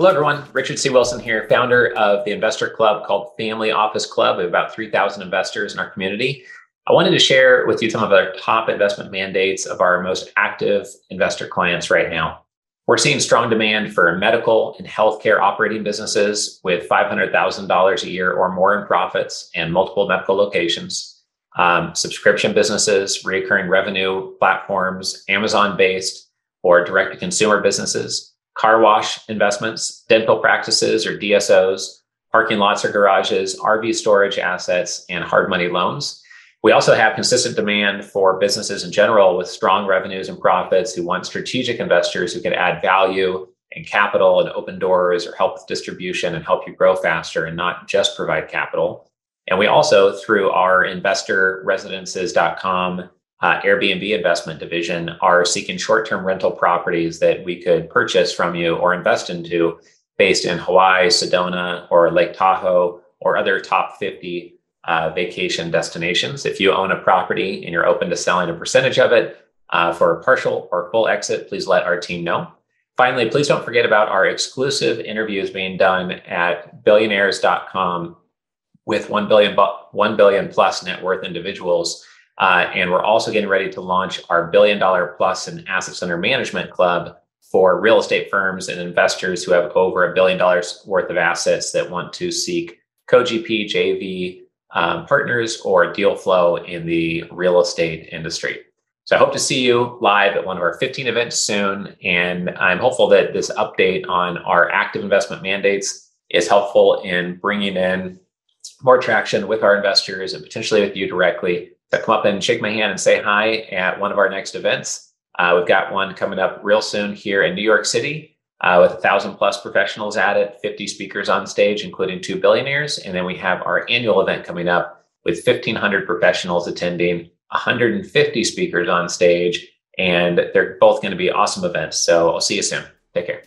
Hello, everyone. Richard C. Wilson here, founder of the investor club called Family Office Club. Have about 3,000 investors in our community. I wanted to share with you some of our top investment mandates of our most active investor clients right now. We're seeing strong demand for medical and healthcare operating businesses with $500,000 a year or more in profits and multiple medical locations, um, subscription businesses, recurring revenue platforms, Amazon based or direct to consumer businesses car wash investments, dental practices or DSOs, parking lots or garages, RV storage assets, and hard money loans. We also have consistent demand for businesses in general with strong revenues and profits who want strategic investors who can add value and capital and open doors or help with distribution and help you grow faster and not just provide capital. And we also, through our investorresidences.com uh, Airbnb investment division are seeking short term rental properties that we could purchase from you or invest into based in Hawaii, Sedona, or Lake Tahoe, or other top 50 uh, vacation destinations. If you own a property and you're open to selling a percentage of it uh, for a partial or full exit, please let our team know. Finally, please don't forget about our exclusive interviews being done at billionaires.com with 1 billion, 1 billion plus net worth individuals uh, and we're also getting ready to launch our billion dollar plus and assets under management club for real estate firms and investors who have over a billion dollars worth of assets that want to seek co-GP, JV um, partners or deal flow in the real estate industry. So I hope to see you live at one of our 15 events soon. And I'm hopeful that this update on our active investment mandates is helpful in bringing in more traction with our investors and potentially with you directly to come up and shake my hand and say hi at one of our next events. Uh, we've got one coming up real soon here in New York City uh, with a thousand plus professionals at it, 50 speakers on stage, including two billionaires. And then we have our annual event coming up with 1,500 professionals attending, 150 speakers on stage, and they're both going to be awesome events. So I'll see you soon. Take care.